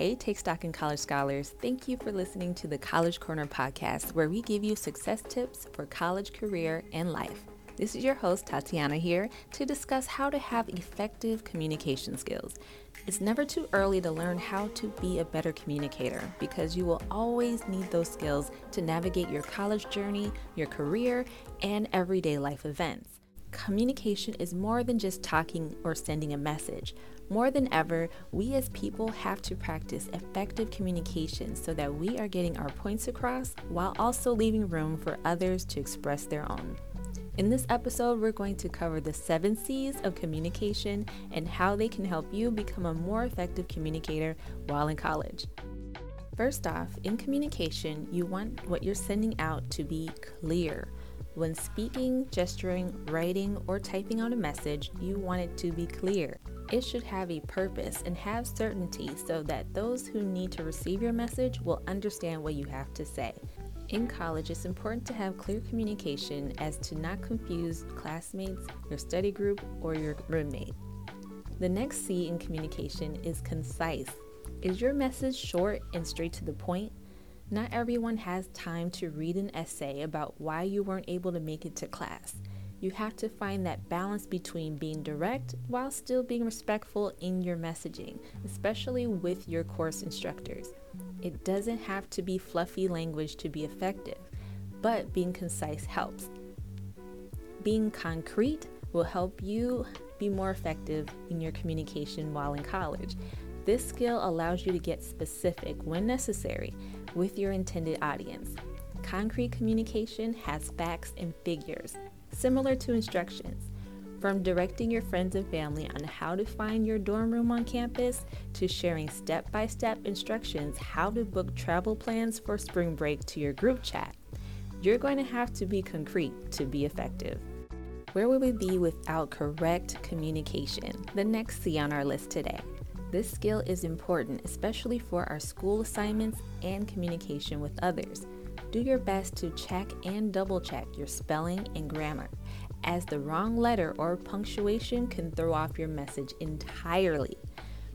Hey, Take Stock in College Scholars. Thank you for listening to the College Corner podcast, where we give you success tips for college, career, and life. This is your host, Tatiana, here to discuss how to have effective communication skills. It's never too early to learn how to be a better communicator because you will always need those skills to navigate your college journey, your career, and everyday life events. Communication is more than just talking or sending a message. More than ever, we as people have to practice effective communication so that we are getting our points across while also leaving room for others to express their own. In this episode, we're going to cover the seven C's of communication and how they can help you become a more effective communicator while in college. First off, in communication, you want what you're sending out to be clear. When speaking, gesturing, writing, or typing out a message, you want it to be clear. It should have a purpose and have certainty so that those who need to receive your message will understand what you have to say. In college, it's important to have clear communication as to not confuse classmates, your study group, or your roommate. The next C in communication is concise. Is your message short and straight to the point? Not everyone has time to read an essay about why you weren't able to make it to class. You have to find that balance between being direct while still being respectful in your messaging, especially with your course instructors. It doesn't have to be fluffy language to be effective, but being concise helps. Being concrete will help you be more effective in your communication while in college. This skill allows you to get specific when necessary with your intended audience. Concrete communication has facts and figures, similar to instructions. From directing your friends and family on how to find your dorm room on campus to sharing step by step instructions how to book travel plans for spring break to your group chat, you're going to have to be concrete to be effective. Where would we be without correct communication? The next C on our list today. This skill is important, especially for our school assignments and communication with others. Do your best to check and double check your spelling and grammar, as the wrong letter or punctuation can throw off your message entirely.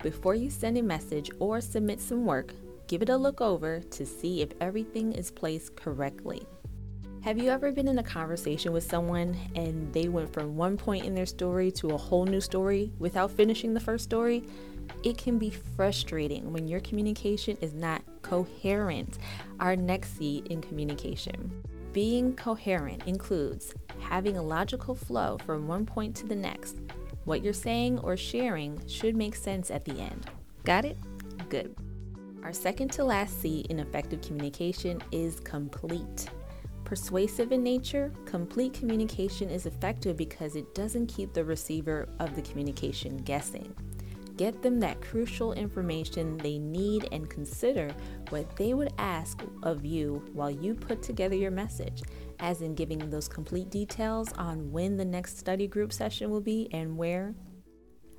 Before you send a message or submit some work, give it a look over to see if everything is placed correctly. Have you ever been in a conversation with someone and they went from one point in their story to a whole new story without finishing the first story? It can be frustrating when your communication is not coherent. Our next C in communication. Being coherent includes having a logical flow from one point to the next. What you're saying or sharing should make sense at the end. Got it? Good. Our second to last C in effective communication is complete. Persuasive in nature, complete communication is effective because it doesn't keep the receiver of the communication guessing. Get them that crucial information they need and consider what they would ask of you while you put together your message, as in giving those complete details on when the next study group session will be and where.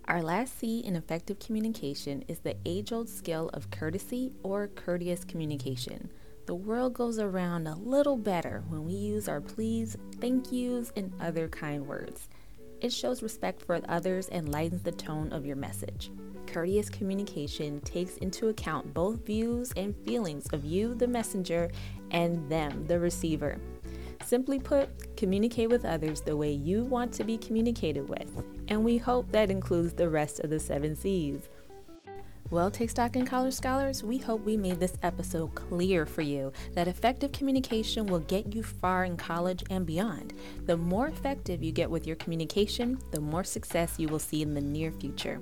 Our last C in effective communication is the age old skill of courtesy or courteous communication. The world goes around a little better when we use our please, thank yous, and other kind words. It shows respect for others and lightens the tone of your message. Courteous communication takes into account both views and feelings of you, the messenger, and them, the receiver. Simply put, communicate with others the way you want to be communicated with, and we hope that includes the rest of the seven C's. Well, Take Stock in College Scholars, we hope we made this episode clear for you that effective communication will get you far in college and beyond. The more effective you get with your communication, the more success you will see in the near future.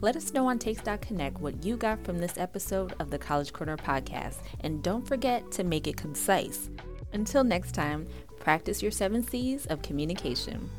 Let us know on Take Stock Connect what you got from this episode of the College Corner podcast, and don't forget to make it concise. Until next time, practice your seven C's of communication.